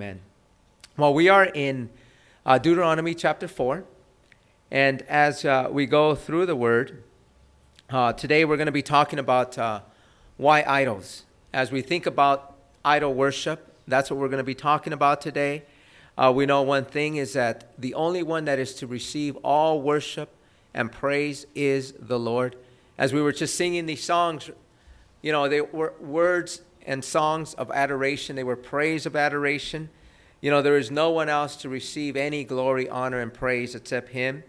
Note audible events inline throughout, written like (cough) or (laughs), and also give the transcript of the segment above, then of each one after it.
Amen. Well, we are in uh, Deuteronomy chapter 4. And as uh, we go through the word, uh, today we're going to be talking about uh, why idols. As we think about idol worship, that's what we're going to be talking about today. Uh, we know one thing is that the only one that is to receive all worship and praise is the Lord. As we were just singing these songs, you know, they were words and songs of adoration, they were praise of adoration. You know, there is no one else to receive any glory, honor, and praise except Him.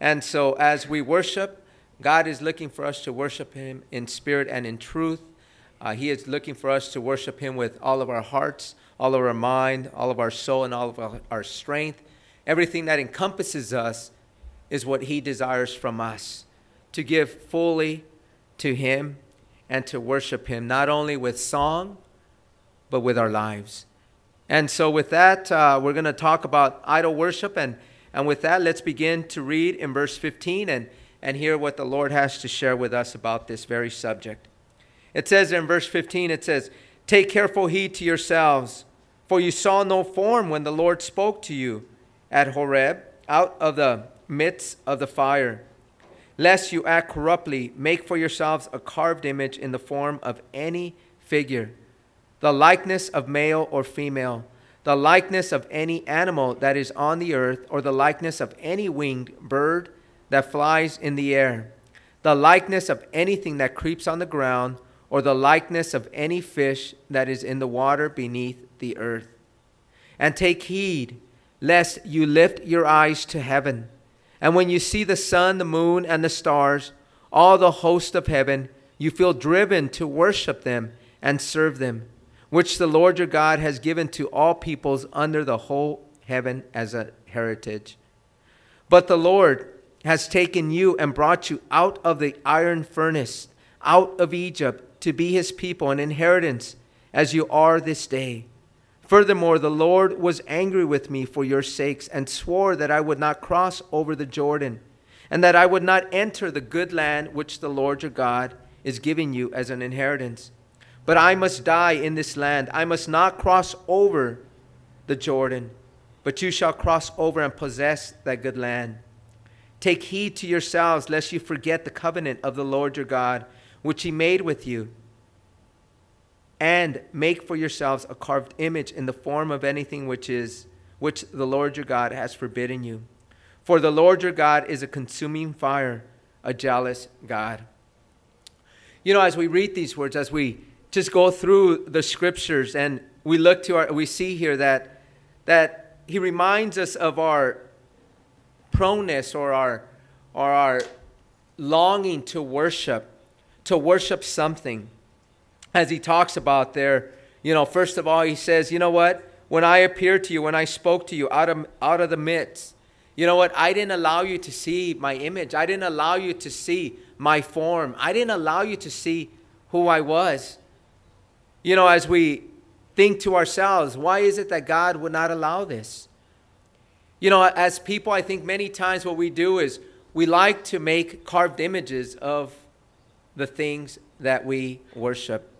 And so, as we worship, God is looking for us to worship Him in spirit and in truth. Uh, he is looking for us to worship Him with all of our hearts, all of our mind, all of our soul, and all of our, our strength. Everything that encompasses us is what He desires from us to give fully to Him and to worship Him, not only with song, but with our lives. And so, with that, uh, we're going to talk about idol worship. And, and with that, let's begin to read in verse 15 and, and hear what the Lord has to share with us about this very subject. It says in verse 15, it says, Take careful heed to yourselves, for you saw no form when the Lord spoke to you at Horeb out of the midst of the fire. Lest you act corruptly, make for yourselves a carved image in the form of any figure the likeness of male or female, the likeness of any animal that is on the earth, or the likeness of any winged bird that flies in the air, the likeness of anything that creeps on the ground, or the likeness of any fish that is in the water beneath the earth. And take heed, lest you lift your eyes to heaven, and when you see the sun, the moon, and the stars, all the host of heaven, you feel driven to worship them and serve them which the Lord your God has given to all peoples under the whole heaven as a heritage. But the Lord has taken you and brought you out of the iron furnace, out of Egypt, to be his people, an inheritance, as you are this day. Furthermore, the Lord was angry with me for your sakes and swore that I would not cross over the Jordan, and that I would not enter the good land which the Lord your God is giving you as an inheritance. But I must die in this land. I must not cross over the Jordan, but you shall cross over and possess that good land. Take heed to yourselves, lest you forget the covenant of the Lord your God, which he made with you. And make for yourselves a carved image in the form of anything which is which the Lord your God has forbidden you. For the Lord your God is a consuming fire, a jealous God. You know, as we read these words, as we just go through the scriptures and we look to our we see here that that he reminds us of our proneness or our or our longing to worship to worship something as he talks about there you know first of all he says you know what? When i appeared to you when i spoke to you out of out of the midst you know what? I didn't allow you to see my image. I didn't allow you to see my form. I didn't allow you to see who i was. You know, as we think to ourselves, why is it that God would not allow this? You know, as people, I think many times what we do is we like to make carved images of the things that we worship.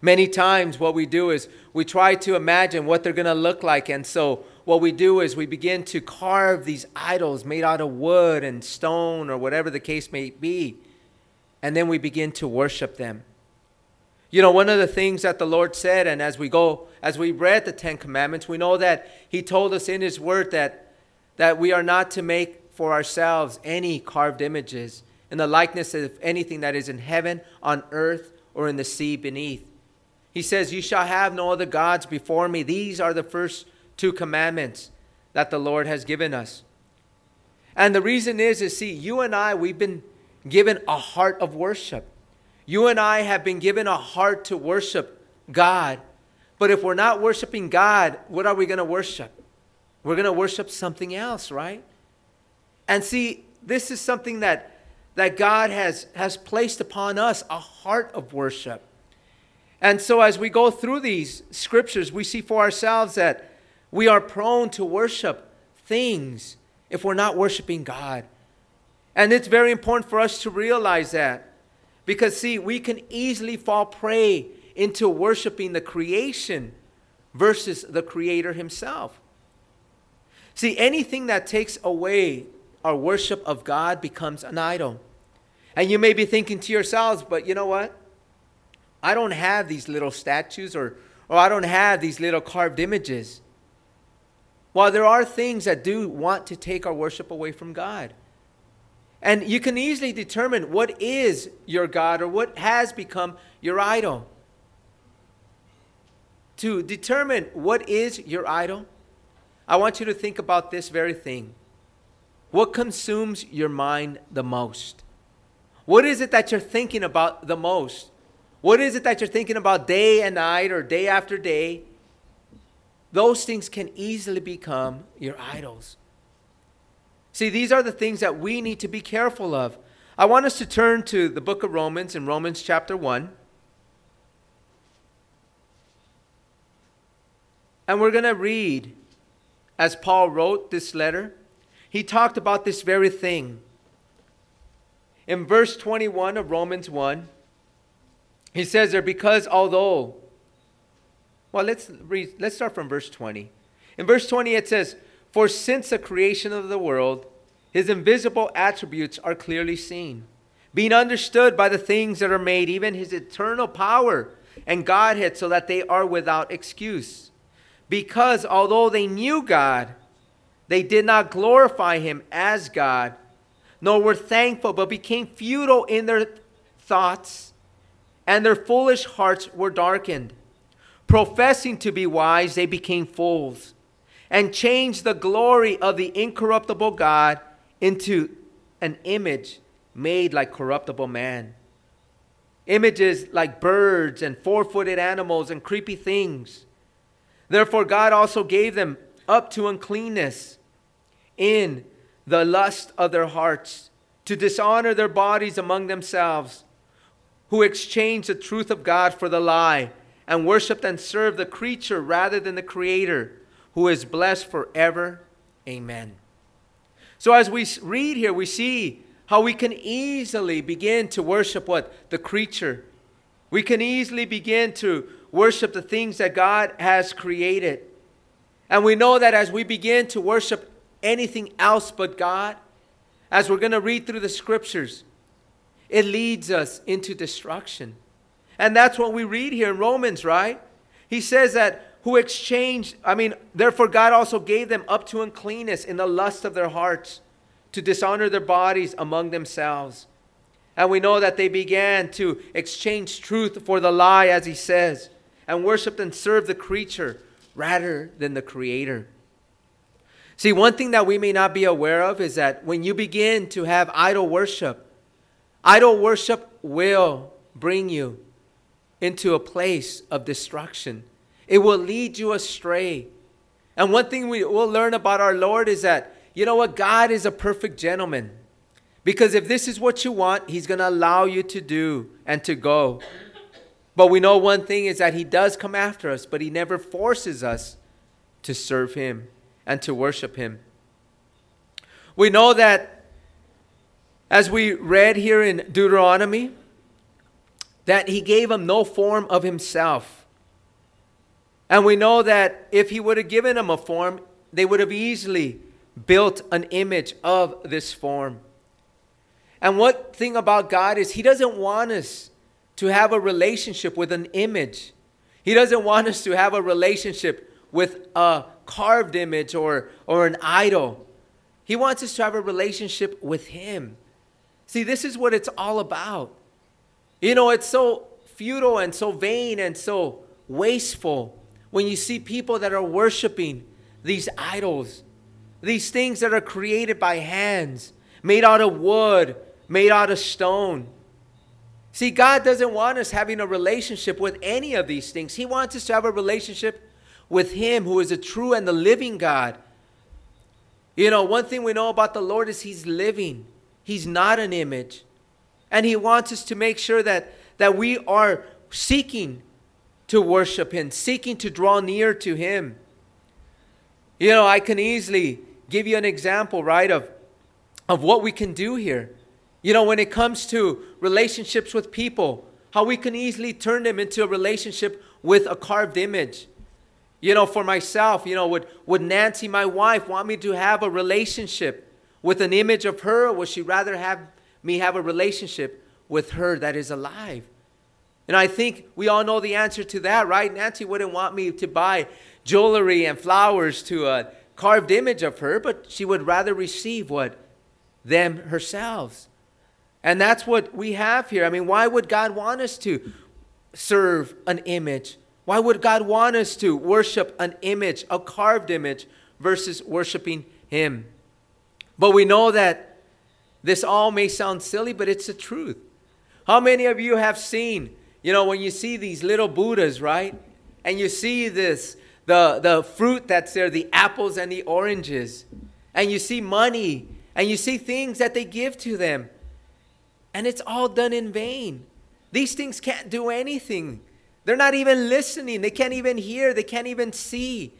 Many times, what we do is we try to imagine what they're going to look like. And so, what we do is we begin to carve these idols made out of wood and stone or whatever the case may be. And then we begin to worship them. You know, one of the things that the Lord said, and as we go, as we read the Ten Commandments, we know that He told us in His Word that, that we are not to make for ourselves any carved images in the likeness of anything that is in heaven, on earth, or in the sea beneath. He says, You shall have no other gods before me. These are the first two commandments that the Lord has given us. And the reason is, is see, you and I, we've been given a heart of worship. You and I have been given a heart to worship God. But if we're not worshiping God, what are we going to worship? We're going to worship something else, right? And see, this is something that, that God has, has placed upon us a heart of worship. And so, as we go through these scriptures, we see for ourselves that we are prone to worship things if we're not worshiping God. And it's very important for us to realize that. Because, see, we can easily fall prey into worshiping the creation versus the Creator Himself. See, anything that takes away our worship of God becomes an idol. And you may be thinking to yourselves, but you know what? I don't have these little statues or, or I don't have these little carved images. While there are things that do want to take our worship away from God. And you can easily determine what is your God or what has become your idol. To determine what is your idol, I want you to think about this very thing. What consumes your mind the most? What is it that you're thinking about the most? What is it that you're thinking about day and night or day after day? Those things can easily become your idols. See, these are the things that we need to be careful of. I want us to turn to the book of Romans in Romans chapter 1. And we're going to read as Paul wrote this letter. He talked about this very thing. In verse 21 of Romans 1, he says there, because although, well, let's read, let's start from verse 20. In verse 20, it says, For since the creation of the world, his invisible attributes are clearly seen, being understood by the things that are made, even his eternal power and Godhead, so that they are without excuse. Because although they knew God, they did not glorify him as God, nor were thankful, but became futile in their thoughts, and their foolish hearts were darkened. Professing to be wise, they became fools, and changed the glory of the incorruptible God into an image made like corruptible man. Images like birds and four footed animals and creepy things. Therefore, God also gave them up to uncleanness in the lust of their hearts, to dishonor their bodies among themselves, who exchanged the truth of God for the lie, and worshiped and served the creature rather than the Creator, who is blessed forever. Amen. So, as we read here, we see how we can easily begin to worship what? The creature. We can easily begin to worship the things that God has created. And we know that as we begin to worship anything else but God, as we're going to read through the scriptures, it leads us into destruction. And that's what we read here in Romans, right? He says that who exchanged, I mean, therefore God also gave them up to uncleanness in the lust of their hearts to dishonor their bodies among themselves. And we know that they began to exchange truth for the lie, as he says, and worshiped and served the creature rather than the creator. See, one thing that we may not be aware of is that when you begin to have idol worship, idol worship will bring you into a place of destruction. It will lead you astray. And one thing we will learn about our Lord is that, you know what, God is a perfect gentleman. Because if this is what you want, He's going to allow you to do and to go. But we know one thing is that He does come after us, but He never forces us to serve Him and to worship Him. We know that, as we read here in Deuteronomy, that He gave them no form of Himself. And we know that if He would have given them a form, they would have easily built an image of this form. And what thing about God is He doesn't want us to have a relationship with an image. He doesn't want us to have a relationship with a carved image or, or an idol. He wants us to have a relationship with Him. See, this is what it's all about. You know, it's so futile and so vain and so wasteful when you see people that are worshiping these idols, these things that are created by hands, made out of wood, made out of stone. See, God doesn't want us having a relationship with any of these things. He wants us to have a relationship with Him who is a true and the living God. You know, one thing we know about the Lord is He's living, He's not an image. And He wants us to make sure that, that we are seeking to worship Him, seeking to draw near to Him. You know, I can easily give you an example, right, of, of what we can do here. You know, when it comes to relationships with people, how we can easily turn them into a relationship with a carved image. You know, for myself, you know, would, would Nancy, my wife, want me to have a relationship with an image of her, or would she rather have me have a relationship with her that is alive? And I think we all know the answer to that, right? Nancy wouldn't want me to buy jewelry and flowers to a carved image of her, but she would rather receive what? Them herself. And that's what we have here. I mean, why would God want us to serve an image? Why would God want us to worship an image, a carved image, versus worshiping Him? But we know that this all may sound silly, but it's the truth. How many of you have seen, you know, when you see these little Buddhas, right? And you see this, the, the fruit that's there, the apples and the oranges, and you see money, and you see things that they give to them, and it's all done in vain. These things can't do anything. They're not even listening. They can't even hear. They can't even see.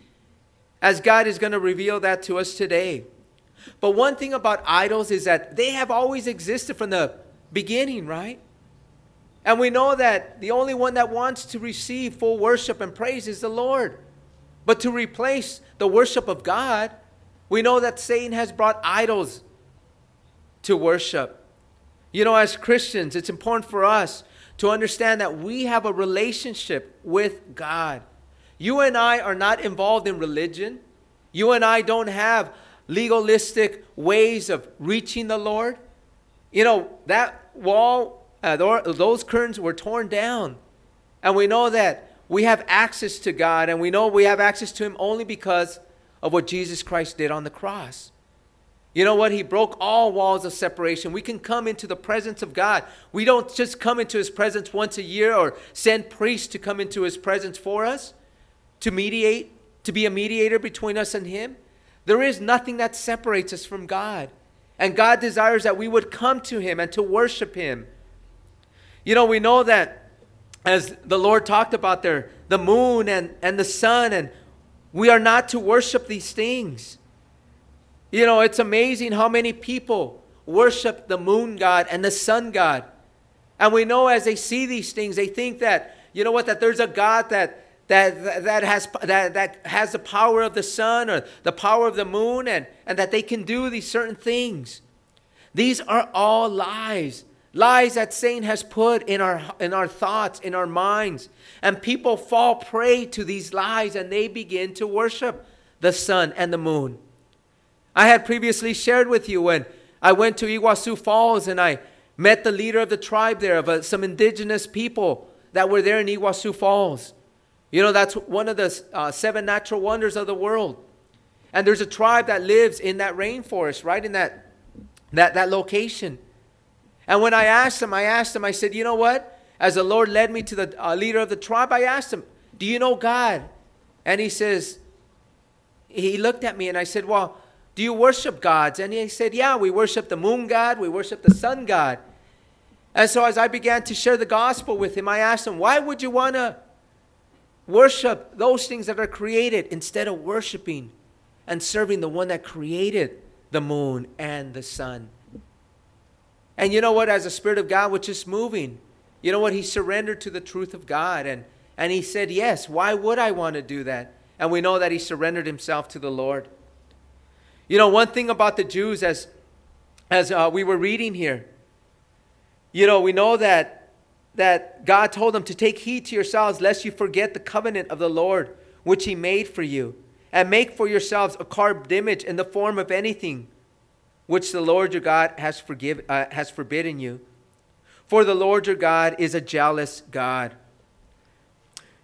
As God is going to reveal that to us today. But one thing about idols is that they have always existed from the beginning, right? And we know that the only one that wants to receive full worship and praise is the Lord. But to replace the worship of God, we know that Satan has brought idols to worship. You know, as Christians, it's important for us to understand that we have a relationship with God. You and I are not involved in religion. You and I don't have legalistic ways of reaching the Lord. You know, that wall, uh, those curtains were torn down. And we know that we have access to God, and we know we have access to Him only because of what Jesus Christ did on the cross. You know what? He broke all walls of separation. We can come into the presence of God. We don't just come into His presence once a year or send priests to come into His presence for us to mediate, to be a mediator between us and Him. There is nothing that separates us from God. And God desires that we would come to Him and to worship Him. You know, we know that as the Lord talked about there, the moon and, and the sun, and we are not to worship these things. You know, it's amazing how many people worship the moon god and the sun god. And we know as they see these things, they think that, you know what, that there's a God that that, that, has, that, that has the power of the sun or the power of the moon and, and that they can do these certain things. These are all lies. Lies that Satan has put in our, in our thoughts, in our minds. And people fall prey to these lies and they begin to worship the sun and the moon. I had previously shared with you when I went to Iguazu Falls and I met the leader of the tribe there, of uh, some indigenous people that were there in Iguazu Falls. You know, that's one of the uh, seven natural wonders of the world. And there's a tribe that lives in that rainforest, right in that, that, that location. And when I asked him, I asked him, I said, you know what? As the Lord led me to the uh, leader of the tribe, I asked him, do you know God? And he says, he looked at me and I said, well, do you worship gods? And he said, yeah, we worship the moon god, we worship the sun god. And so as I began to share the gospel with him, I asked him, why would you want to Worship those things that are created instead of worshiping and serving the one that created the moon and the sun. And you know what? As the Spirit of God was just moving, you know what? He surrendered to the truth of God. And, and he said, Yes, why would I want to do that? And we know that he surrendered himself to the Lord. You know, one thing about the Jews, as, as uh, we were reading here, you know, we know that that God told them to take heed to yourselves lest you forget the covenant of the Lord which he made for you, and make for yourselves a carved image in the form of anything which the Lord your God has, forgive, uh, has forbidden you. For the Lord your God is a jealous God.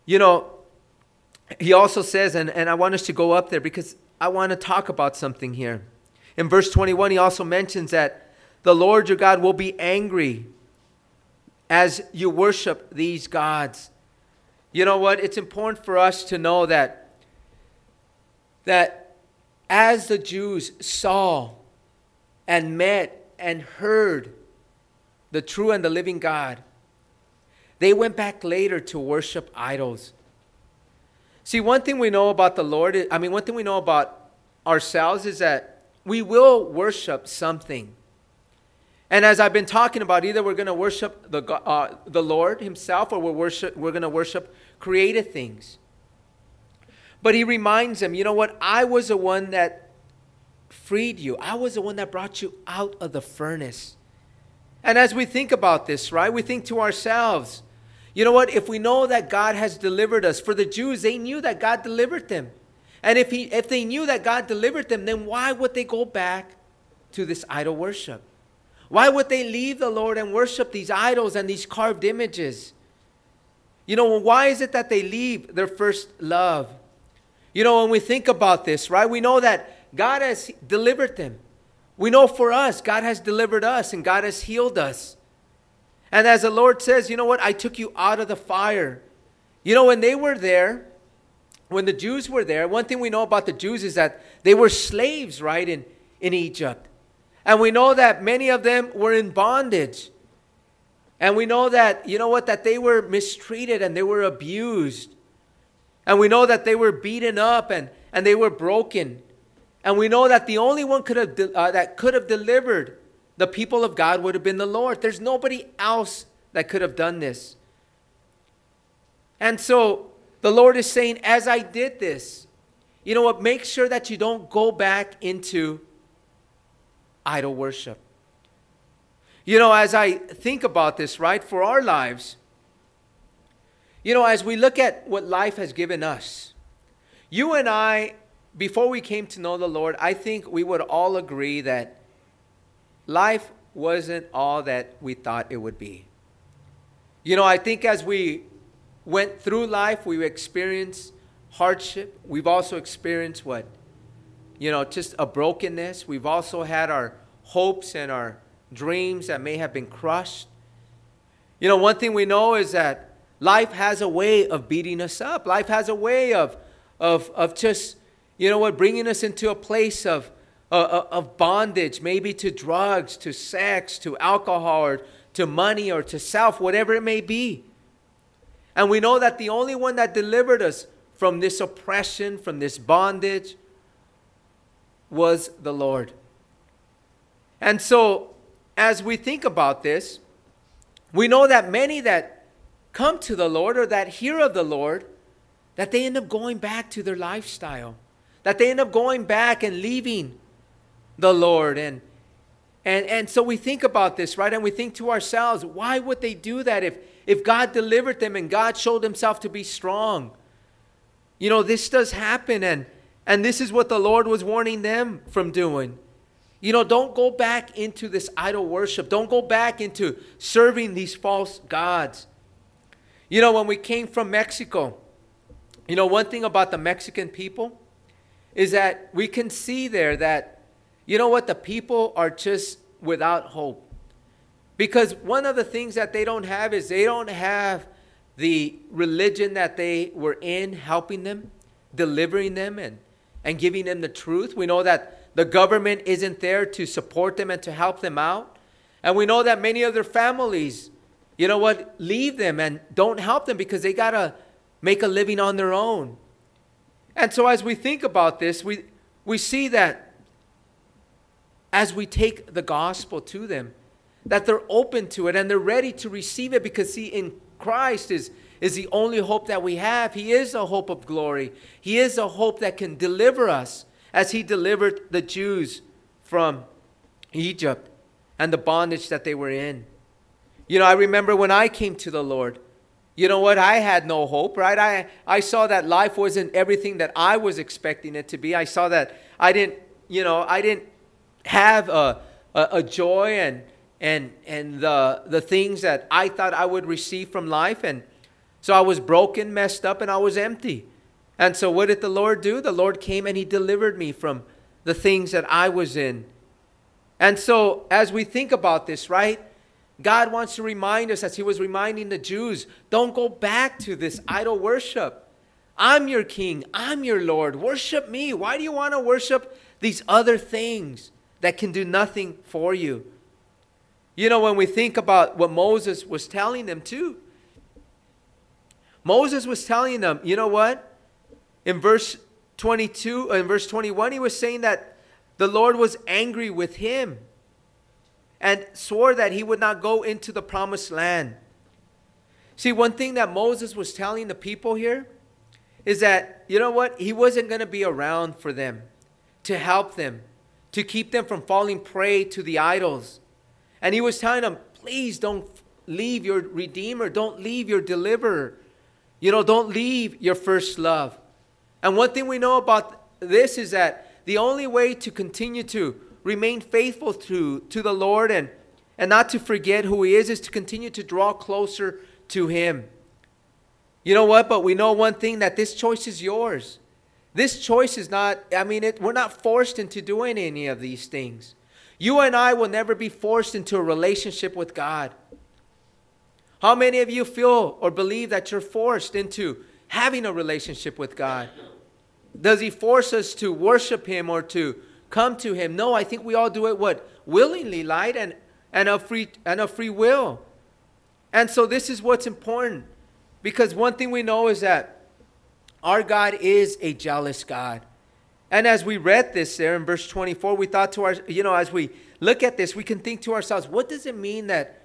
You know, he also says, and, and I want us to go up there because I want to talk about something here. In verse 21, he also mentions that the Lord your God will be angry as you worship these gods. You know what? It's important for us to know that that as the Jews saw and met and heard the true and the living God, they went back later to worship idols. See, one thing we know about the Lord, I mean, one thing we know about ourselves is that we will worship something. And as I've been talking about, either we're going to worship the, uh, the Lord Himself or we're, worship, we're going to worship created things. But he reminds them, you know what? I was the one that freed you, I was the one that brought you out of the furnace. And as we think about this, right, we think to ourselves, you know what? If we know that God has delivered us, for the Jews, they knew that God delivered them. And if, he, if they knew that God delivered them, then why would they go back to this idol worship? Why would they leave the Lord and worship these idols and these carved images? You know, why is it that they leave their first love? You know, when we think about this, right, we know that God has delivered them. We know for us, God has delivered us and God has healed us. And as the Lord says, you know what? I took you out of the fire. You know, when they were there, when the Jews were there, one thing we know about the Jews is that they were slaves, right, in, in Egypt. And we know that many of them were in bondage. And we know that, you know what, that they were mistreated and they were abused. And we know that they were beaten up and, and they were broken. And we know that the only one could have de- uh, that could have delivered the people of God would have been the Lord. There's nobody else that could have done this. And so the Lord is saying, as I did this, you know what? Make sure that you don't go back into idol worship. You know, as I think about this, right, for our lives, you know, as we look at what life has given us, you and I, before we came to know the Lord, I think we would all agree that life wasn't all that we thought it would be. You know, I think as we went through life, we experienced hardship. We've also experienced what? You know, just a brokenness. We've also had our hopes and our dreams that may have been crushed. You know, one thing we know is that life has a way of beating us up. Life has a way of, of, of just, you know what, bringing us into a place of, uh, uh, of bondage, maybe to drugs, to sex, to alcohol, or to money, or to self, whatever it may be. And we know that the only one that delivered us from this oppression, from this bondage, was the Lord. And so, as we think about this, we know that many that come to the Lord or that hear of the Lord, that they end up going back to their lifestyle, that they end up going back and leaving the Lord. And, and, and so we think about this, right? And we think to ourselves, why would they do that if, if God delivered them and God showed himself to be strong? You know, this does happen, and, and this is what the Lord was warning them from doing. You know, don't go back into this idol worship. Don't go back into serving these false gods. You know, when we came from Mexico, you know, one thing about the Mexican people is that we can see there that you know what? The people are just without hope. Because one of the things that they don't have is they don't have the religion that they were in helping them, delivering them, and, and giving them the truth. We know that the government isn't there to support them and to help them out. And we know that many of their families, you know what, leave them and don't help them because they got to make a living on their own. And so as we think about this, we, we see that as we take the gospel to them, that they're open to it and they're ready to receive it because, see, in Christ is, is the only hope that we have. He is a hope of glory, He is a hope that can deliver us as He delivered the Jews from Egypt and the bondage that they were in. You know, I remember when I came to the Lord, you know what? I had no hope, right? I, I saw that life wasn't everything that I was expecting it to be. I saw that I didn't, you know, I didn't have a, a, a joy and, and, and the, the things that I thought I would receive from life. And so I was broken, messed up, and I was empty. And so what did the Lord do? The Lord came and He delivered me from the things that I was in. And so as we think about this, right? God wants to remind us, as He was reminding the Jews, don't go back to this idol worship. I'm your king. I'm your Lord. Worship me. Why do you want to worship these other things? that can do nothing for you. You know, when we think about what Moses was telling them too, Moses was telling them, you know what? In verse 22, uh, in verse 21, he was saying that the Lord was angry with him and swore that he would not go into the promised land. See, one thing that Moses was telling the people here is that, you know what? He wasn't going to be around for them to help them, to keep them from falling prey to the idols. And he was telling them, please don't leave your Redeemer, don't leave your Deliverer. You know, don't leave your first love. And one thing we know about this is that the only way to continue to remain faithful to, to the Lord and, and not to forget who He is is to continue to draw closer to Him. You know what? But we know one thing that this choice is yours. This choice is not, I mean, it, we're not forced into doing any of these things. You and I will never be forced into a relationship with God. How many of you feel or believe that you're forced into having a relationship with God? Does He force us to worship Him or to come to Him? No, I think we all do it what? Willingly, light, and, and, a free, and a free will. And so this is what's important. Because one thing we know is that our God is a jealous God. And as we read this there in verse 24, we thought to our, you know, as we look at this, we can think to ourselves, what does it mean that,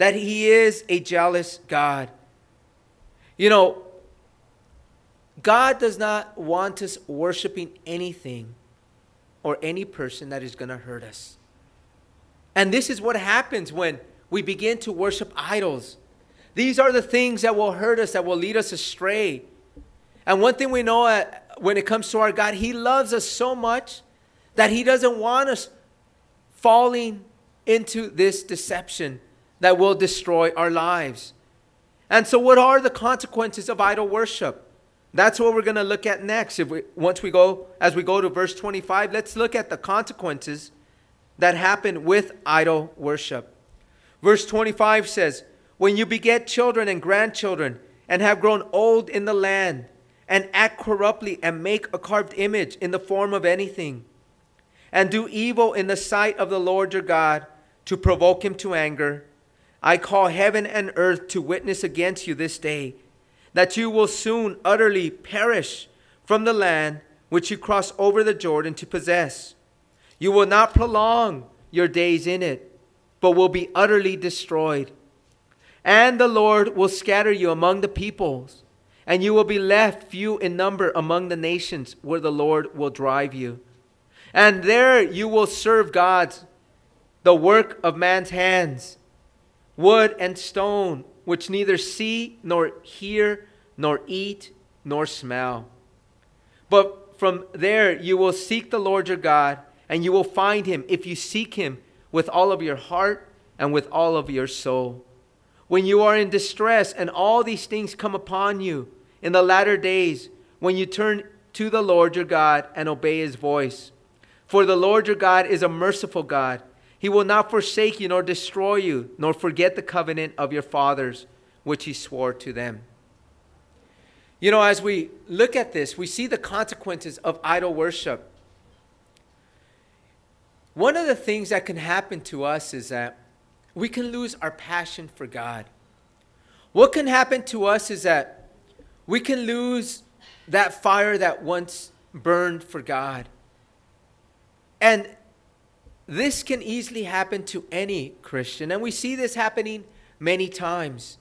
that He is a jealous God? You know, God does not want us worshiping anything or any person that is going to hurt us. And this is what happens when we begin to worship idols. These are the things that will hurt us, that will lead us astray. And one thing we know uh, when it comes to our God, He loves us so much that He doesn't want us falling into this deception that will destroy our lives. And so, what are the consequences of idol worship? That's what we're going to look at next. If we, once we go, as we go to verse 25, let's look at the consequences that happen with idol worship. Verse 25 says, when you beget children and grandchildren, and have grown old in the land, and act corruptly, and make a carved image in the form of anything, and do evil in the sight of the Lord your God, to provoke him to anger, I call heaven and earth to witness against you this day, that you will soon utterly perish from the land which you cross over the Jordan to possess. You will not prolong your days in it, but will be utterly destroyed. And the Lord will scatter you among the peoples, and you will be left few in number among the nations where the Lord will drive you. And there you will serve gods, the work of man's hands, wood and stone, which neither see nor hear nor eat nor smell. But from there you will seek the Lord your God, and you will find him if you seek him with all of your heart and with all of your soul when you are in distress and all these things come upon you in the latter days, when you turn to the Lord your God and obey his voice. For the Lord your God is a merciful God. He will not forsake you nor destroy you, nor forget the covenant of your fathers, which he swore to them. You know, as we look at this, we see the consequences of idol worship. One of the things that can happen to us is that we can lose our passion for God. What can happen to us is that we can lose that fire that once burned for God. And this can easily happen to any Christian. And we see this happening many times.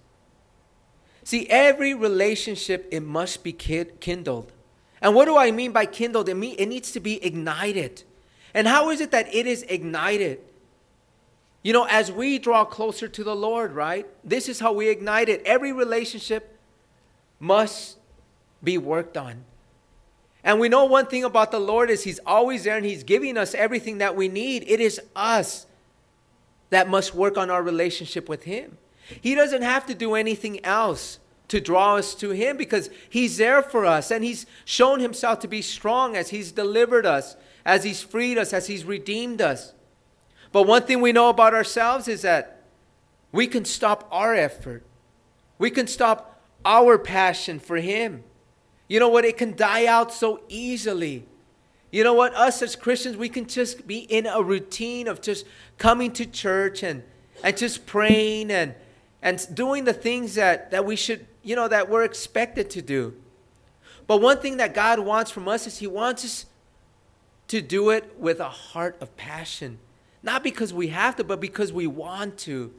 See, every relationship, it must be kindled. And what do I mean by kindled? It, mean, it needs to be ignited. And how is it that it is ignited? You know, as we draw closer to the Lord, right? This is how we ignite it. Every relationship must be worked on. And we know one thing about the Lord is he's always there and he's giving us everything that we need. It is us that must work on our relationship with him. He doesn't have to do anything else to draw us to him because he's there for us and he's shown himself to be strong as he's delivered us, as he's freed us, as he's redeemed us. But one thing we know about ourselves is that we can stop our effort. We can stop our passion for Him. You know what? It can die out so easily. You know what? Us as Christians, we can just be in a routine of just coming to church and, and just praying and, and doing the things that, that we should, you know, that we're expected to do. But one thing that God wants from us is He wants us to do it with a heart of passion. Not because we have to, but because we want to.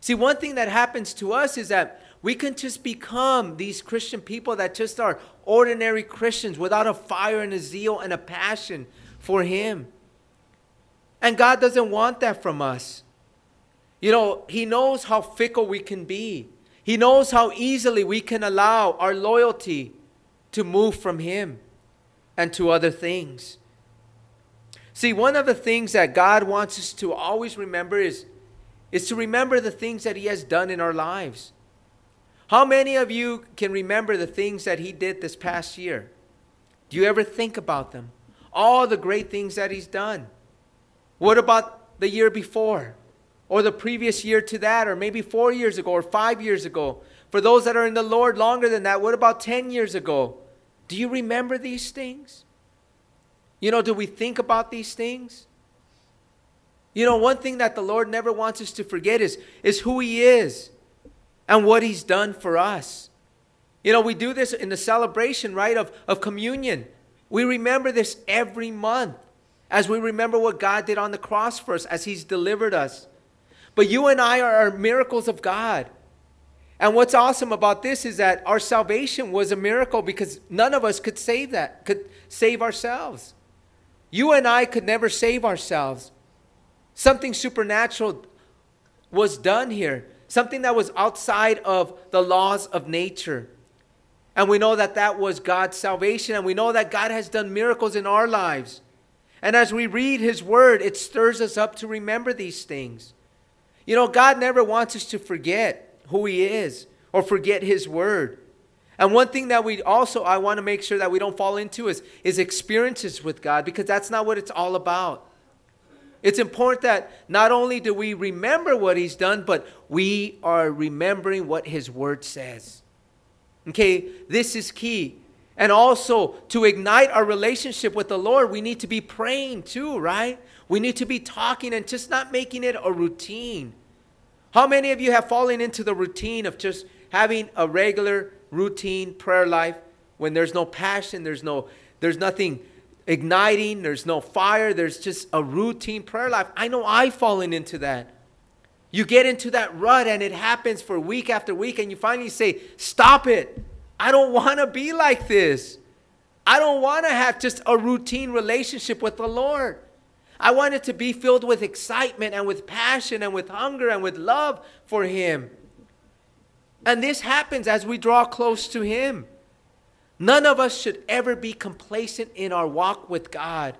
See, one thing that happens to us is that we can just become these Christian people that just are ordinary Christians without a fire and a zeal and a passion for Him. And God doesn't want that from us. You know, He knows how fickle we can be, He knows how easily we can allow our loyalty to move from Him and to other things. See, one of the things that God wants us to always remember is, is to remember the things that He has done in our lives. How many of you can remember the things that He did this past year? Do you ever think about them? All the great things that He's done. What about the year before? Or the previous year to that? Or maybe four years ago or five years ago? For those that are in the Lord longer than that, what about 10 years ago? Do you remember these things? You know, do we think about these things? You know, one thing that the Lord never wants us to forget is, is who He is and what He's done for us. You know, we do this in the celebration, right, of, of communion. We remember this every month as we remember what God did on the cross for us, as He's delivered us. But you and I are miracles of God. And what's awesome about this is that our salvation was a miracle because none of us could save that, could save ourselves. You and I could never save ourselves. Something supernatural was done here, something that was outside of the laws of nature. And we know that that was God's salvation, and we know that God has done miracles in our lives. And as we read His Word, it stirs us up to remember these things. You know, God never wants us to forget who He is or forget His Word. And one thing that we also I want to make sure that we don't fall into is, is experiences with God because that's not what it's all about. It's important that not only do we remember what he's done, but we are remembering what his word says. Okay, this is key. And also to ignite our relationship with the Lord, we need to be praying too, right? We need to be talking and just not making it a routine. How many of you have fallen into the routine of just having a regular routine prayer life when there's no passion, there's no there's nothing igniting, there's no fire, there's just a routine prayer life. I know I've fallen into that. You get into that rut and it happens for week after week, and you finally say, Stop it. I don't want to be like this. I don't want to have just a routine relationship with the Lord. I want it to be filled with excitement and with passion and with hunger and with love for Him. And this happens as we draw close to Him. None of us should ever be complacent in our walk with God.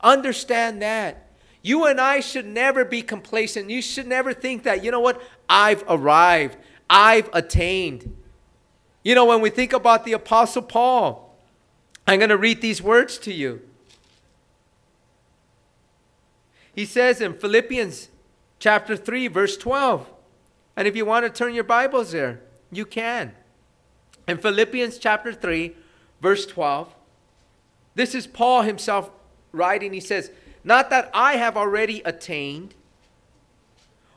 Understand that. You and I should never be complacent. You should never think that, you know what, I've arrived, I've attained. You know, when we think about the Apostle Paul, I'm going to read these words to you. He says in Philippians chapter 3, verse 12, and if you want to turn your Bibles there, you can. In Philippians chapter 3, verse 12, this is Paul himself writing. He says, Not that I have already attained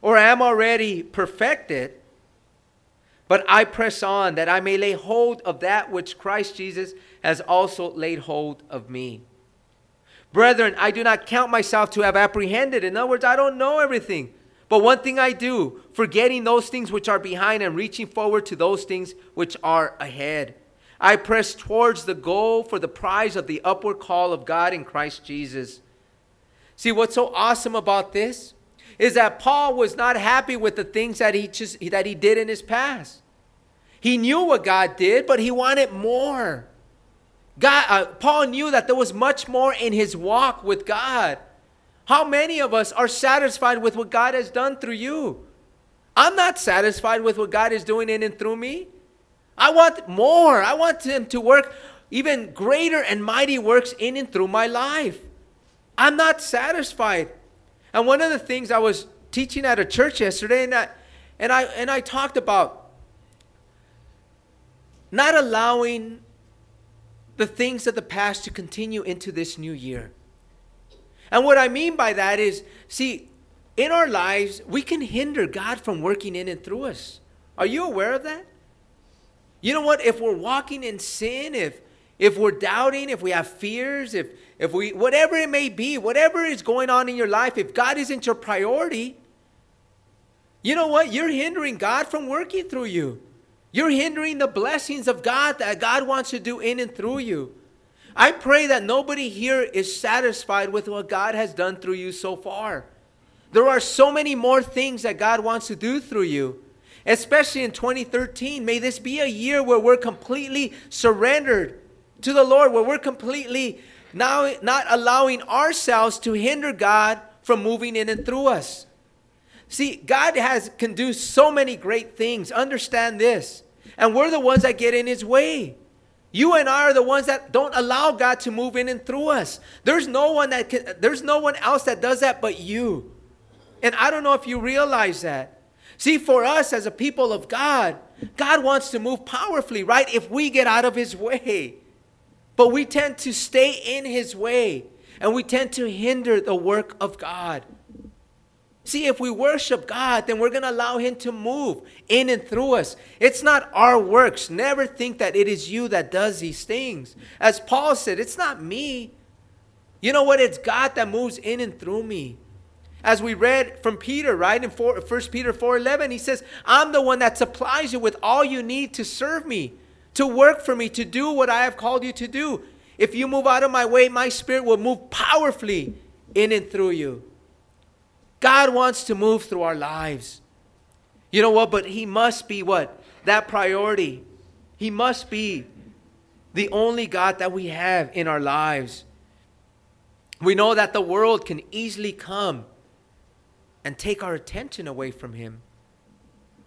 or am already perfected, but I press on that I may lay hold of that which Christ Jesus has also laid hold of me. Brethren, I do not count myself to have apprehended. In other words, I don't know everything. But one thing I do, forgetting those things which are behind and reaching forward to those things which are ahead. I press towards the goal for the prize of the upward call of God in Christ Jesus. See, what's so awesome about this is that Paul was not happy with the things that he, just, that he did in his past. He knew what God did, but he wanted more. God, uh, Paul knew that there was much more in his walk with God. How many of us are satisfied with what God has done through you? I'm not satisfied with what God is doing in and through me. I want more. I want Him to work even greater and mighty works in and through my life. I'm not satisfied. And one of the things I was teaching at a church yesterday, and I, and I, and I talked about not allowing the things of the past to continue into this new year. And what I mean by that is, see, in our lives, we can hinder God from working in and through us. Are you aware of that? You know what? If we're walking in sin, if if we're doubting, if we have fears, if if we whatever it may be, whatever is going on in your life, if God isn't your priority, you know what? You're hindering God from working through you. You're hindering the blessings of God that God wants to do in and through you. I pray that nobody here is satisfied with what God has done through you so far. There are so many more things that God wants to do through you, especially in 2013. May this be a year where we're completely surrendered to the Lord, where we're completely now not allowing ourselves to hinder God from moving in and through us. See, God has can do so many great things. Understand this. And we're the ones that get in his way. You and I are the ones that don't allow God to move in and through us. There's no one that can, there's no one else that does that but you. And I don't know if you realize that. See, for us as a people of God, God wants to move powerfully, right? If we get out of his way. But we tend to stay in his way and we tend to hinder the work of God. See, if we worship God, then we're going to allow Him to move in and through us. It's not our works. Never think that it is you that does these things. As Paul said, it's not me. You know what? It's God that moves in and through me. As we read from Peter, right in 4, 1 Peter 4:11, he says, "I'm the one that supplies you with all you need to serve me, to work for me, to do what I have called you to do. If you move out of my way, my spirit will move powerfully in and through you." God wants to move through our lives. You know what? But He must be what? That priority. He must be the only God that we have in our lives. We know that the world can easily come and take our attention away from Him.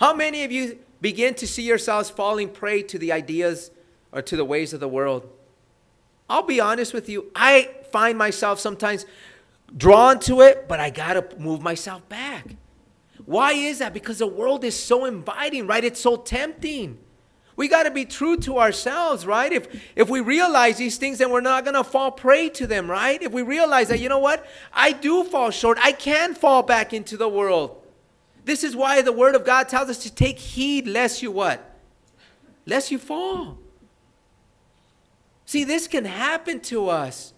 How many of you begin to see yourselves falling prey to the ideas or to the ways of the world? I'll be honest with you. I find myself sometimes drawn to it, but I got to move myself back. Why is that? Because the world is so inviting, right? It's so tempting. We got to be true to ourselves, right? If if we realize these things, then we're not going to fall prey to them, right? If we realize that, you know what? I do fall short. I can fall back into the world. This is why the word of God tells us to take heed lest you what? Lest you fall. See, this can happen to us.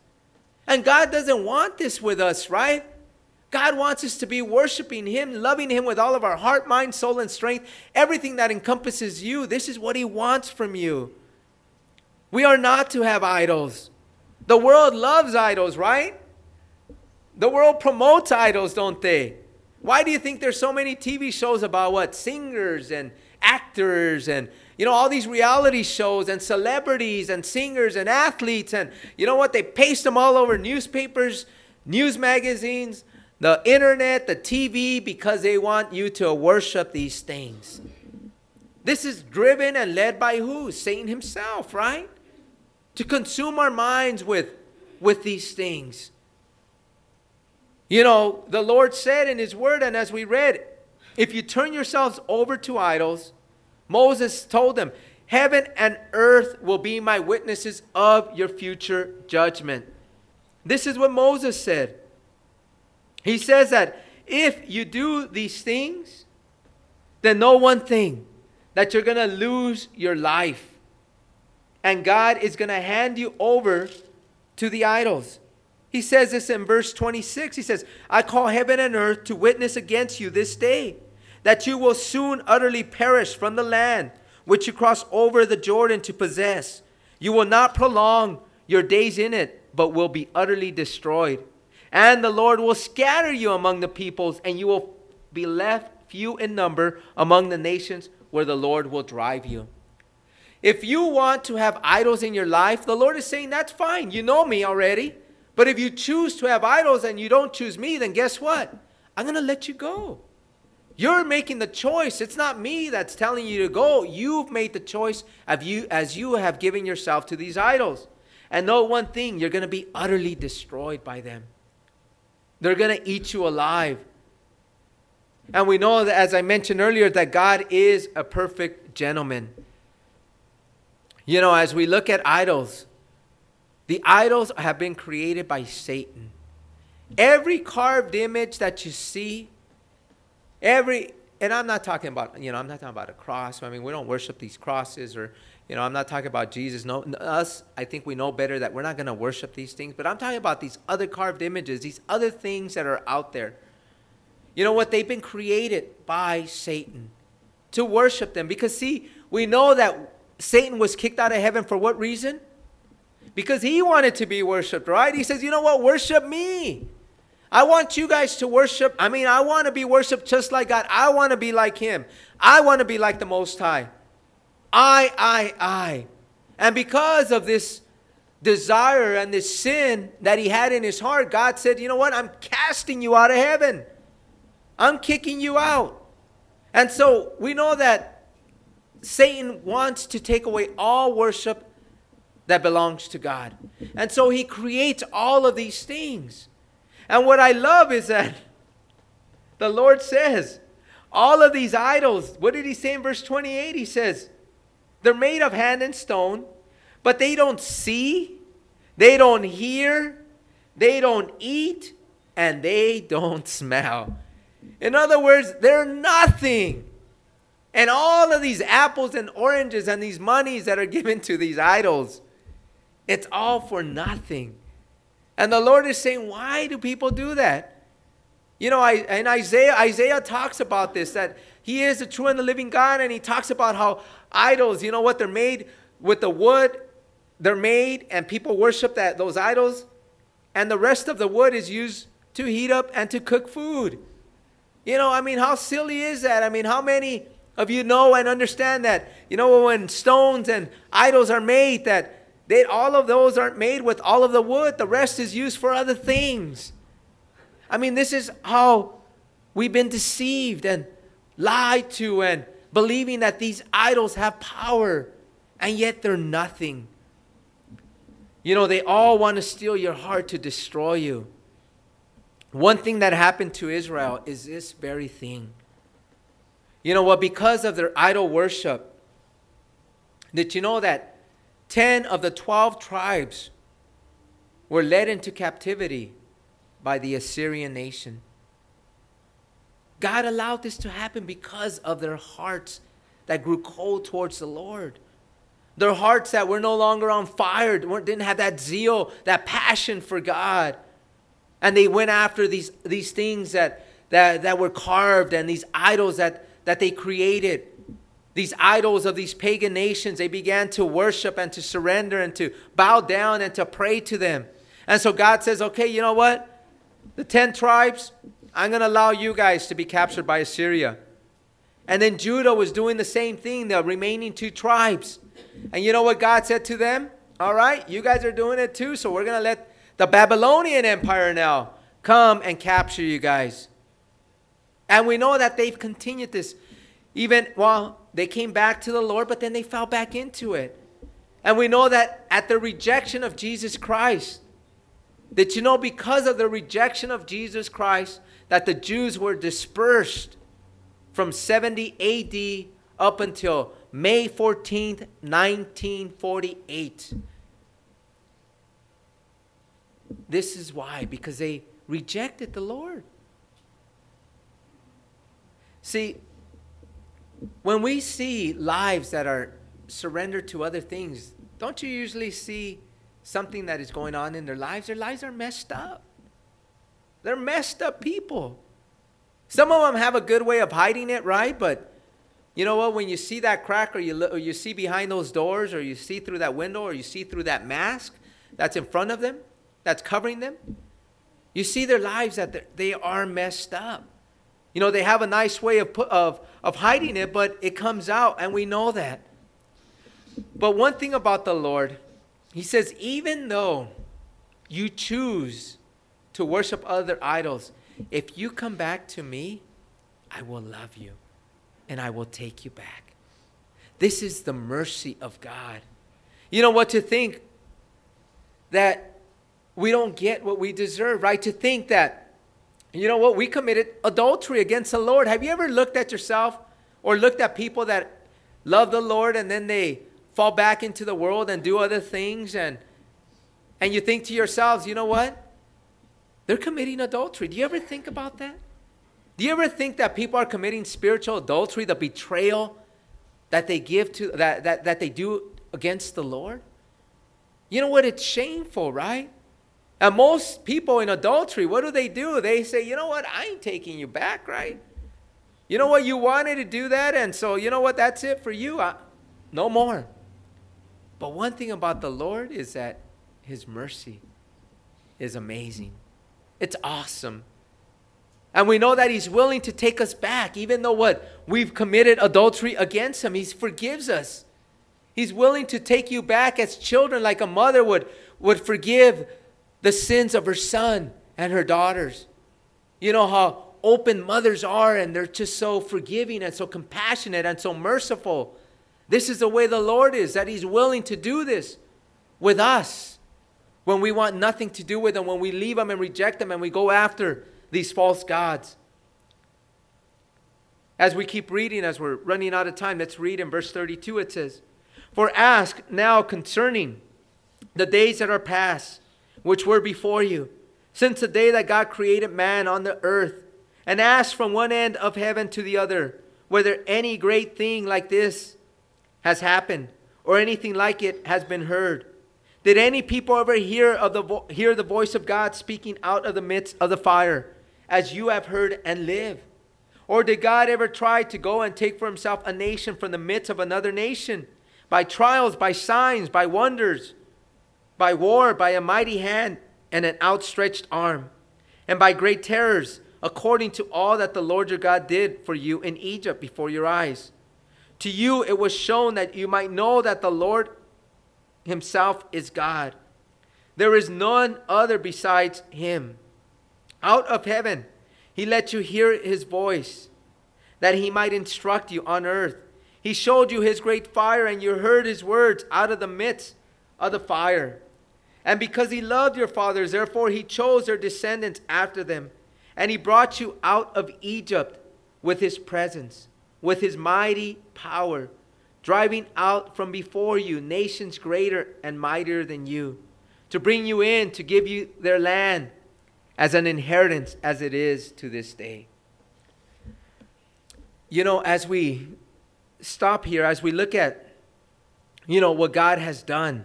And God doesn't want this with us, right? God wants us to be worshiping Him, loving Him with all of our heart, mind, soul, and strength, everything that encompasses you. This is what He wants from you. We are not to have idols. The world loves idols, right? The world promotes idols, don't they? Why do you think there's so many TV shows about what? Singers and actors and you know, all these reality shows and celebrities and singers and athletes. And you know what? They paste them all over newspapers, news magazines, the internet, the TV, because they want you to worship these things. This is driven and led by who? Satan himself, right? To consume our minds with, with these things. You know, the Lord said in His Word, and as we read, if you turn yourselves over to idols, Moses told them, Heaven and earth will be my witnesses of your future judgment. This is what Moses said. He says that if you do these things, then know one thing that you're going to lose your life. And God is going to hand you over to the idols. He says this in verse 26. He says, I call heaven and earth to witness against you this day that you will soon utterly perish from the land which you cross over the Jordan to possess. You will not prolong your days in it, but will be utterly destroyed. And the Lord will scatter you among the peoples, and you will be left few in number among the nations where the Lord will drive you. If you want to have idols in your life, the Lord is saying, That's fine. You know me already. But if you choose to have idols and you don't choose me, then guess what? I'm going to let you go. You're making the choice. It's not me that's telling you to go. You've made the choice of you as you have given yourself to these idols. And know one thing, you're going to be utterly destroyed by them. They're going to eat you alive. And we know that, as I mentioned earlier, that God is a perfect gentleman. You know, as we look at idols, the idols have been created by Satan. Every carved image that you see Every, and I'm not talking about, you know, I'm not talking about a cross. I mean, we don't worship these crosses or, you know, I'm not talking about Jesus. No, us, I think we know better that we're not going to worship these things. But I'm talking about these other carved images, these other things that are out there. You know what? They've been created by Satan to worship them. Because, see, we know that Satan was kicked out of heaven for what reason? Because he wanted to be worshiped, right? He says, you know what? Worship me. I want you guys to worship. I mean, I want to be worshiped just like God. I want to be like him. I want to be like the Most High. I, I, I. And because of this desire and this sin that he had in his heart, God said, You know what? I'm casting you out of heaven. I'm kicking you out. And so we know that Satan wants to take away all worship that belongs to God. And so he creates all of these things. And what I love is that the Lord says, all of these idols, what did he say in verse 28? He says, they're made of hand and stone, but they don't see, they don't hear, they don't eat, and they don't smell. In other words, they're nothing. And all of these apples and oranges and these monies that are given to these idols, it's all for nothing. And the Lord is saying, why do people do that? You know, I, in Isaiah, Isaiah talks about this that he is the true and the living God, and he talks about how idols, you know what, they're made with the wood, they're made, and people worship that those idols, and the rest of the wood is used to heat up and to cook food. You know, I mean, how silly is that? I mean, how many of you know and understand that? You know, when stones and idols are made, that all of those aren't made with all of the wood, the rest is used for other things. I mean, this is how we've been deceived and lied to and believing that these idols have power, and yet they're nothing. You know, they all want to steal your heart to destroy you. One thing that happened to Israel is this very thing. You know what? Because of their idol worship, did you know that 10 of the 12 tribes were led into captivity by the Assyrian nation. God allowed this to happen because of their hearts that grew cold towards the Lord. Their hearts that were no longer on fire, didn't have that zeal, that passion for God. And they went after these, these things that, that, that were carved and these idols that, that they created. These idols of these pagan nations, they began to worship and to surrender and to bow down and to pray to them. And so God says, okay, you know what? the 10 tribes, I'm going to allow you guys to be captured by Assyria. And then Judah was doing the same thing, the remaining two tribes. And you know what God said to them? All right, you guys are doing it too, so we're going to let the Babylonian Empire now come and capture you guys. And we know that they've continued this. Even, well, they came back to the Lord, but then they fell back into it. And we know that at the rejection of Jesus Christ, that you know because of the rejection of Jesus Christ that the Jews were dispersed from 70 AD up until May 14th, 1948? This is why, because they rejected the Lord. See, when we see lives that are surrendered to other things, don't you usually see something that is going on in their lives, their lives are messed up. They're messed up people. Some of them have a good way of hiding it, right? But you know what? When you see that crack, or you look, or you see behind those doors, or you see through that window, or you see through that mask that's in front of them, that's covering them, you see their lives that they are messed up. You know, they have a nice way of, of, of hiding it, but it comes out, and we know that. But one thing about the Lord, he says, even though you choose to worship other idols, if you come back to me, I will love you and I will take you back. This is the mercy of God. You know what to think that we don't get what we deserve, right? To think that, you know what, we committed adultery against the Lord. Have you ever looked at yourself or looked at people that love the Lord and then they fall back into the world and do other things and and you think to yourselves, you know what? They're committing adultery. Do you ever think about that? Do you ever think that people are committing spiritual adultery, the betrayal that they give to that, that, that they do against the Lord? You know what? It's shameful, right? And most people in adultery, what do they do? They say, you know what? I ain't taking you back, right? You know what? You wanted to do that, and so you know what? That's it for you. I, No more. But one thing about the Lord is that his mercy is amazing. It's awesome. And we know that he's willing to take us back, even though what? We've committed adultery against him. He forgives us. He's willing to take you back as children, like a mother would, would forgive the sins of her son and her daughters. You know how open mothers are, and they're just so forgiving and so compassionate and so merciful. This is the way the Lord is, that He's willing to do this with us when we want nothing to do with Him, when we leave Him and reject Him and we go after these false gods. As we keep reading, as we're running out of time, let's read in verse 32 it says, For ask now concerning the days that are past, which were before you, since the day that God created man on the earth, and ask from one end of heaven to the other, whether any great thing like this has happened, or anything like it has been heard. Did any people ever hear, of the vo- hear the voice of God speaking out of the midst of the fire, as you have heard and live? Or did God ever try to go and take for himself a nation from the midst of another nation? By trials, by signs, by wonders, by war, by a mighty hand and an outstretched arm, and by great terrors, according to all that the Lord your God did for you in Egypt before your eyes. To you it was shown that you might know that the Lord Himself is God. There is none other besides Him. Out of heaven, He let you hear His voice, that He might instruct you on earth. He showed you His great fire, and you heard His words out of the midst of the fire. And because He loved your fathers, therefore He chose their descendants after them. And He brought you out of Egypt with His presence with his mighty power, driving out from before you nations greater and mightier than you, to bring you in to give you their land as an inheritance as it is to this day. You know, as we stop here, as we look at, you know, what God has done,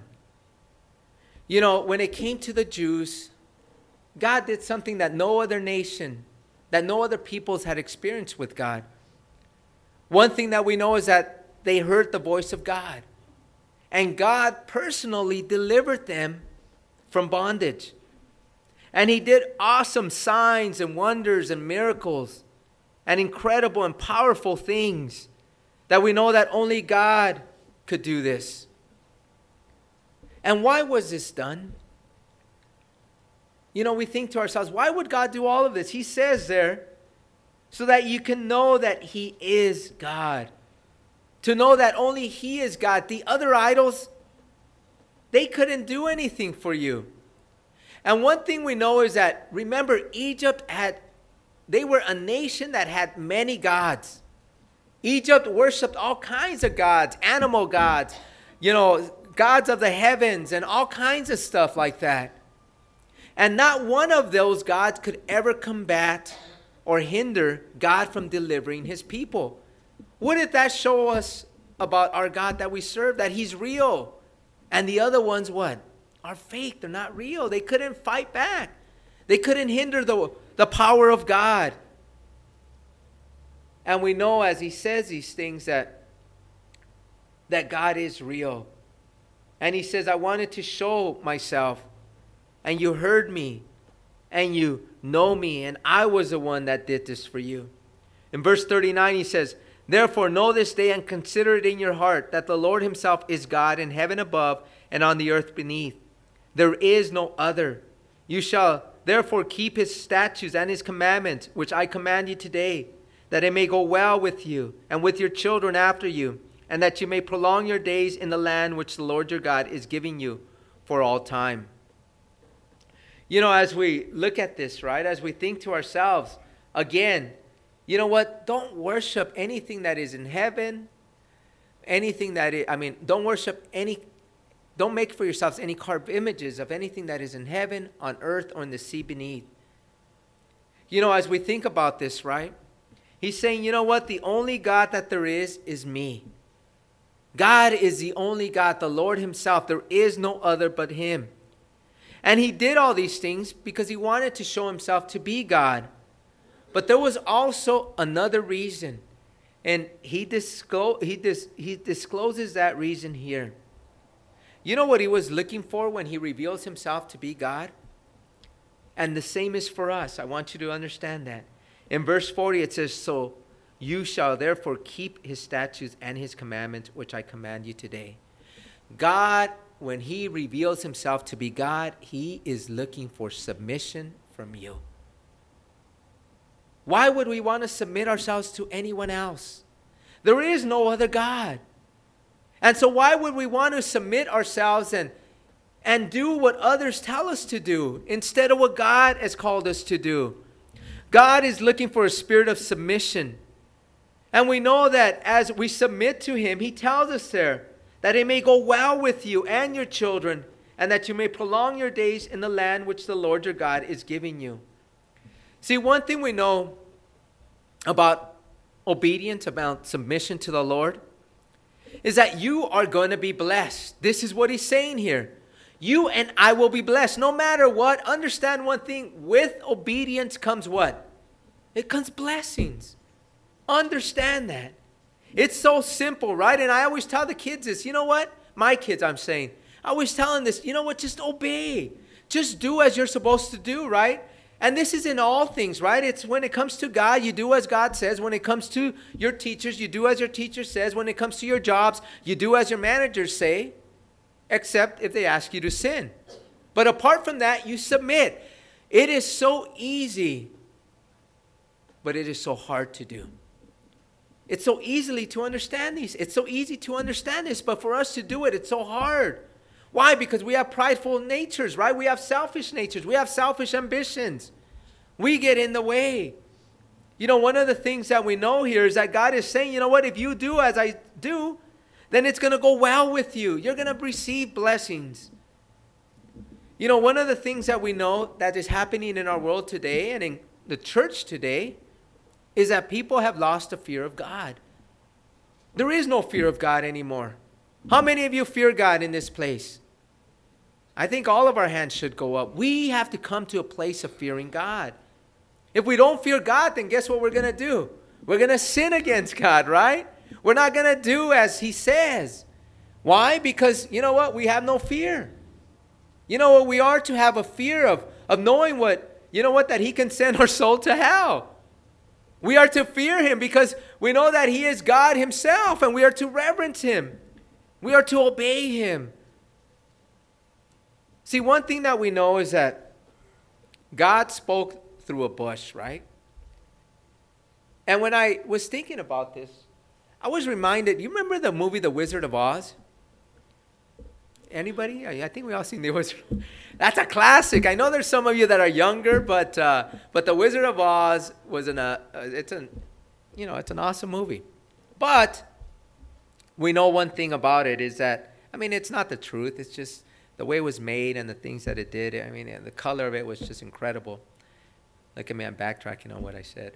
you know, when it came to the Jews, God did something that no other nation, that no other peoples had experienced with God. One thing that we know is that they heard the voice of God. And God personally delivered them from bondage. And He did awesome signs and wonders and miracles and incredible and powerful things that we know that only God could do this. And why was this done? You know, we think to ourselves, why would God do all of this? He says there, so that you can know that He is God. To know that only He is God. The other idols, they couldn't do anything for you. And one thing we know is that, remember, Egypt had, they were a nation that had many gods. Egypt worshiped all kinds of gods, animal gods, you know, gods of the heavens, and all kinds of stuff like that. And not one of those gods could ever combat or hinder God from delivering his people. Wouldn't that show us about our God that we serve? That he's real. And the other ones, what? Are fake. They're not real. They couldn't fight back. They couldn't hinder the, the power of God. And we know as he says these things that, that God is real. And he says, I wanted to show myself, and you heard me, and you know me, and I was the one that did this for you. In verse 39, he says, Therefore, know this day and consider it in your heart that the Lord himself is God in heaven above and on the earth beneath. There is no other. You shall therefore keep his statutes and his commandments, which I command you today, that it may go well with you and with your children after you, and that you may prolong your days in the land which the Lord your God is giving you for all time. You know, as we look at this, right, as we think to ourselves, again, you know what? Don't worship anything that is in heaven, anything that is, I mean, don't worship any, don't make for yourselves any carved images of anything that is in heaven, on earth, or in the sea beneath. You know, as we think about this, right? He's saying, you know what? The only God that there is is me. God is the only God, the Lord Himself. There is no other but Him. And he did all these things because he wanted to show himself to be God. But there was also another reason. And he, disclo- he, dis- he discloses that reason here. You know what he was looking for when he reveals himself to be God? And the same is for us. I want you to understand that. In verse 40, it says, So you shall therefore keep his statutes and his commandments, which I command you today. God, when he reveals himself to be God, he is looking for submission from you. Why would we want to submit ourselves to anyone else? There is no other God. And so, why would we want to submit ourselves and, and do what others tell us to do instead of what God has called us to do? God is looking for a spirit of submission. And we know that as we submit to Him, He tells us there that it may go well with you and your children, and that you may prolong your days in the land which the Lord your God is giving you. See, one thing we know about obedience, about submission to the Lord, is that you are going to be blessed. This is what he's saying here. You and I will be blessed. No matter what, understand one thing with obedience comes what? It comes blessings. Understand that. It's so simple, right? And I always tell the kids this. You know what? My kids, I'm saying. I always tell them this. You know what? Just obey. Just do as you're supposed to do, right? And this is in all things, right? It's when it comes to God, you do as God says. When it comes to your teachers, you do as your teacher says. When it comes to your jobs, you do as your managers say, except if they ask you to sin. But apart from that, you submit. It is so easy, but it is so hard to do. It's so easily to understand these. It's so easy to understand this, but for us to do it, it's so hard. Why? Because we have prideful natures, right? We have selfish natures. We have selfish ambitions. We get in the way. You know, one of the things that we know here is that God is saying, you know what, if you do as I do, then it's going to go well with you. You're going to receive blessings. You know, one of the things that we know that is happening in our world today and in the church today is that people have lost the fear of God. There is no fear of God anymore. How many of you fear God in this place? I think all of our hands should go up. We have to come to a place of fearing God. If we don't fear God, then guess what we're going to do? We're going to sin against God, right? We're not going to do as He says. Why? Because, you know what? We have no fear. You know what? We are to have a fear of, of knowing what, you know what? That He can send our soul to hell. We are to fear Him because we know that He is God Himself and we are to reverence Him. We are to obey Him. See, one thing that we know is that God spoke through a bush, right? And when I was thinking about this, I was reminded, you remember the movie The Wizard of Oz? Anybody? I think we all seen The (laughs) Wizard. That's a classic. I know there's some of you that are younger, but uh, but The Wizard of Oz was an uh, it's an you know it's an awesome movie. But we know one thing about it is that I mean it's not the truth. It's just the way it was made and the things that it did. I mean, the color of it was just incredible. Look at me, I'm backtracking on what I said.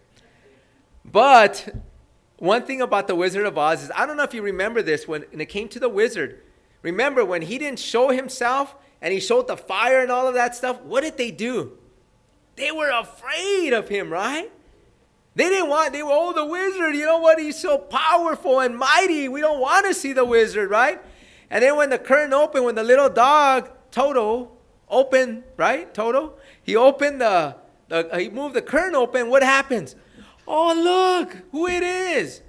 But one thing about the Wizard of Oz is I don't know if you remember this when, when it came to the wizard. Remember when he didn't show himself and he showed the fire and all of that stuff? What did they do? They were afraid of him, right? They didn't want, they were, oh, the wizard, you know what? He's so powerful and mighty. We don't want to see the wizard, right? And then when the curtain opened, when the little dog, Toto, opened, right? Toto? He opened the, the he moved the curtain open. What happens? Oh, look who it is.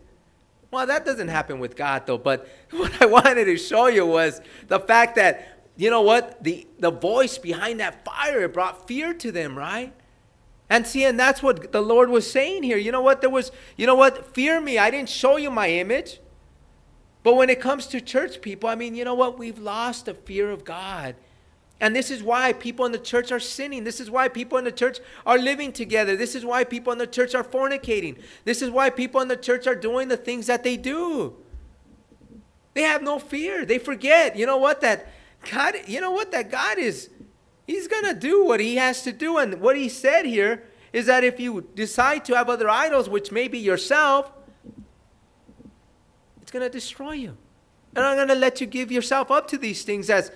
Well, that doesn't happen with God, though. But (laughs) what I wanted to show you was the fact that, you know what? The, the voice behind that fire, it brought fear to them, right? And see, and that's what the Lord was saying here. You know what? There was, you know what? Fear me. I didn't show you my image. But when it comes to church people, I mean, you know what? We've lost the fear of God. And this is why people in the church are sinning. This is why people in the church are living together. This is why people in the church are fornicating. This is why people in the church are doing the things that they do. They have no fear. They forget, you know what, that God, you know what, that God is, He's going to do what He has to do. And what He said here is that if you decide to have other idols, which may be yourself, it's going to destroy you. And I'm going to let you give yourself up to these things as,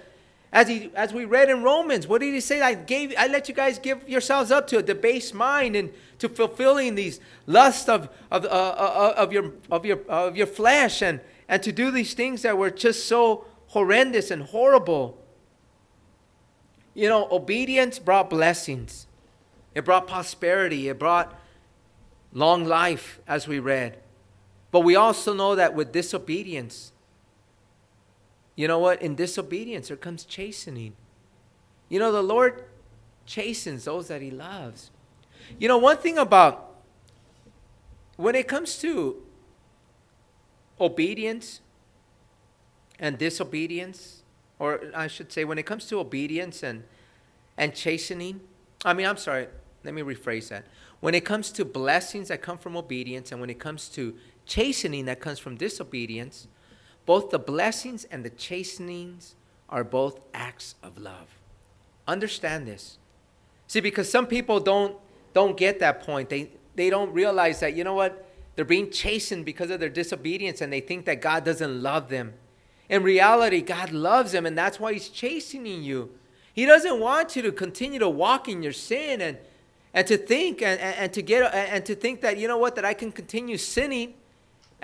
As, he, as we read in Romans, what did he say? I, gave, I let you guys give yourselves up to a debased mind and to fulfilling these lusts of, of, uh, uh, of, your, of, your, of your flesh and, and to do these things that were just so horrendous and horrible. You know, obedience brought blessings, it brought prosperity, it brought long life, as we read. But we also know that with disobedience, you know what? In disobedience, there comes chastening. You know, the Lord chastens those that He loves. You know, one thing about when it comes to obedience and disobedience, or I should say, when it comes to obedience and, and chastening, I mean, I'm sorry, let me rephrase that. When it comes to blessings that come from obedience, and when it comes to chastening that comes from disobedience, both the blessings and the chastenings are both acts of love. Understand this. See, because some people don't don't get that point. They they don't realize that, you know what? They're being chastened because of their disobedience and they think that God doesn't love them. In reality, God loves them and that's why He's chastening you. He doesn't want you to continue to walk in your sin and, and to think and, and, and to get and to think that, you know what, that I can continue sinning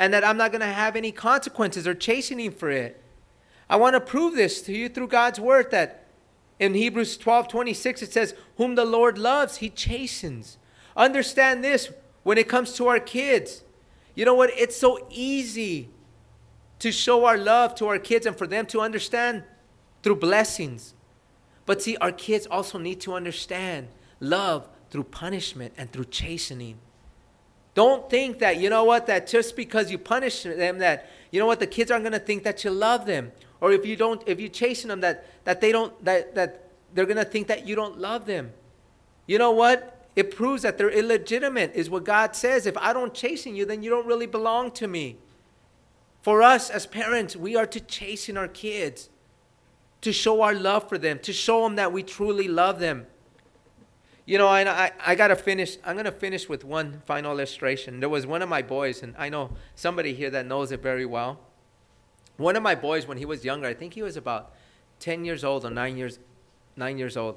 and that I'm not going to have any consequences or chastening for it. I want to prove this to you through God's word that in Hebrews 12 26 it says, Whom the Lord loves, he chastens. Understand this when it comes to our kids. You know what? It's so easy to show our love to our kids and for them to understand through blessings. But see, our kids also need to understand love through punishment and through chastening. Don't think that, you know what, that just because you punish them, that, you know what, the kids aren't going to think that you love them. Or if you don't, if you're chasing them, that, that they don't, that, that they're going to think that you don't love them. You know what? It proves that they're illegitimate, is what God says. If I don't chasten you, then you don't really belong to me. For us as parents, we are to chasten our kids, to show our love for them, to show them that we truly love them. You know, I, I, I got to finish. I'm going to finish with one final illustration. There was one of my boys, and I know somebody here that knows it very well. One of my boys, when he was younger, I think he was about 10 years old or 9 years, nine years old.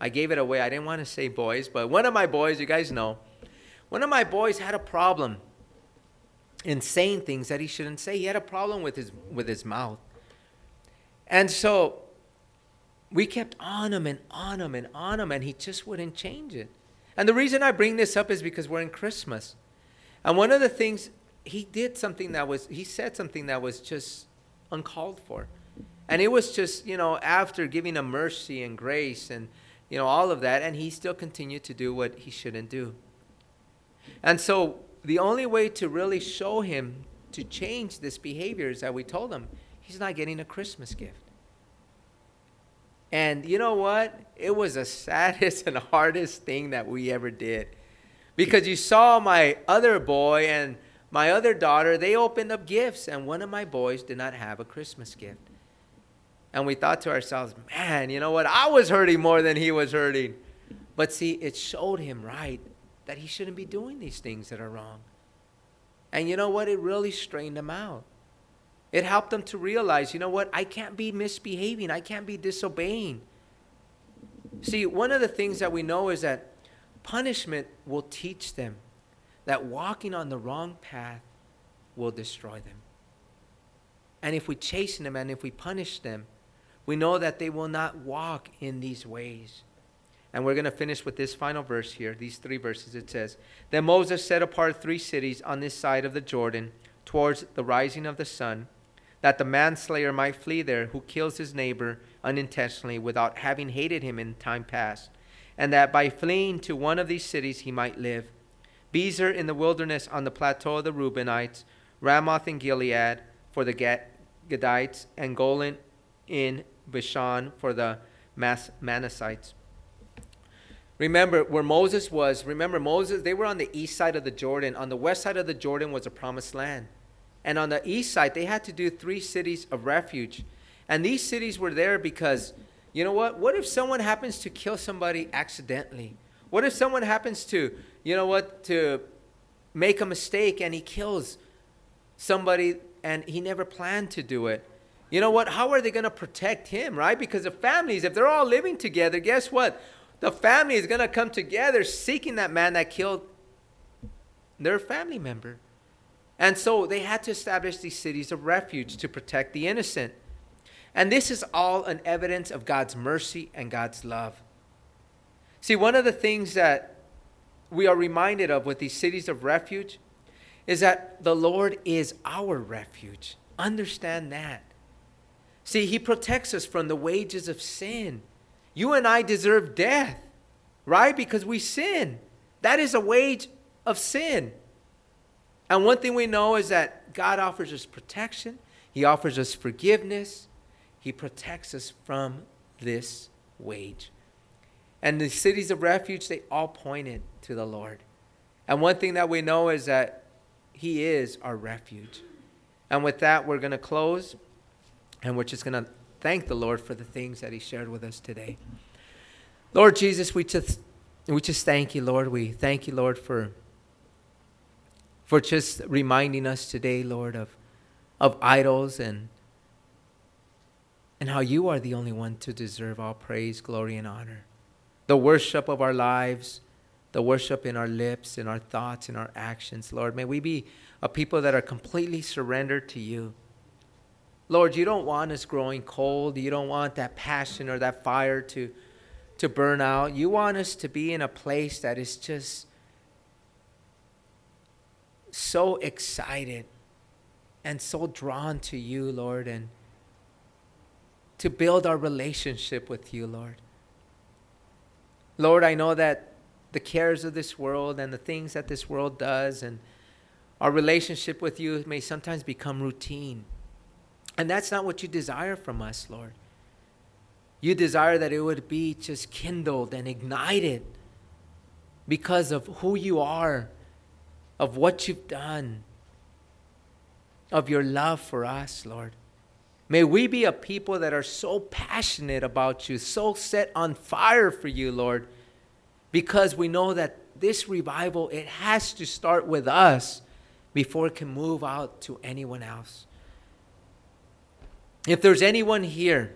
I gave it away. I didn't want to say boys, but one of my boys, you guys know, one of my boys had a problem in saying things that he shouldn't say. He had a problem with his, with his mouth. And so we kept on him and on him and on him, and he just wouldn't change it. And the reason I bring this up is because we're in Christmas. And one of the things, he did something that was, he said something that was just uncalled for. And it was just, you know, after giving him mercy and grace and, you know, all of that, and he still continued to do what he shouldn't do. And so the only way to really show him to change this behavior is that we told him he's not getting a Christmas gift. And you know what? It was the (laughs) saddest and hardest thing that we ever did. Because you saw my other boy and my other daughter, they opened up gifts, and one of my boys did not have a Christmas gift. And we thought to ourselves, man, you know what? I was hurting more than he was hurting. But see, it showed him right that he shouldn't be doing these things that are wrong. And you know what? It really strained him out. It helped them to realize, you know what? I can't be misbehaving. I can't be disobeying. See, one of the things that we know is that punishment will teach them that walking on the wrong path will destroy them. And if we chasten them and if we punish them, we know that they will not walk in these ways. And we're going to finish with this final verse here, these three verses. It says, Then Moses set apart three cities on this side of the Jordan towards the rising of the sun that the manslayer might flee there who kills his neighbor unintentionally without having hated him in time past, and that by fleeing to one of these cities he might live. Bezer in the wilderness on the plateau of the Reubenites, Ramoth in Gilead for the Gadites, and Golan in Bashan for the Mas- Manassites. Remember where Moses was, remember Moses, they were on the east side of the Jordan. On the west side of the Jordan was a promised land. And on the east side, they had to do three cities of refuge. And these cities were there because, you know what? What if someone happens to kill somebody accidentally? What if someone happens to, you know what, to make a mistake and he kills somebody and he never planned to do it? You know what? How are they going to protect him, right? Because the families, if they're all living together, guess what? The family is going to come together seeking that man that killed their family member. And so they had to establish these cities of refuge to protect the innocent. And this is all an evidence of God's mercy and God's love. See, one of the things that we are reminded of with these cities of refuge is that the Lord is our refuge. Understand that. See, He protects us from the wages of sin. You and I deserve death, right? Because we sin. That is a wage of sin. And one thing we know is that God offers us protection, He offers us forgiveness, He protects us from this wage. And the cities of refuge, they all pointed to the Lord. And one thing that we know is that He is our refuge. And with that, we're going to close, and we're just going to thank the Lord for the things that He shared with us today. Lord Jesus, we just, we just thank you, Lord. We thank you, Lord, for for just reminding us today, Lord, of, of idols and, and how you are the only one to deserve all praise, glory, and honor. The worship of our lives, the worship in our lips, in our thoughts, in our actions, Lord. May we be a people that are completely surrendered to you. Lord, you don't want us growing cold. You don't want that passion or that fire to, to burn out. You want us to be in a place that is just so excited and so drawn to you, Lord, and to build our relationship with you, Lord. Lord, I know that the cares of this world and the things that this world does and our relationship with you may sometimes become routine. And that's not what you desire from us, Lord. You desire that it would be just kindled and ignited because of who you are of what you've done, of your love for us, Lord. May we be a people that are so passionate about you, so set on fire for you, Lord, because we know that this revival it has to start with us before it can move out to anyone else. If there's anyone here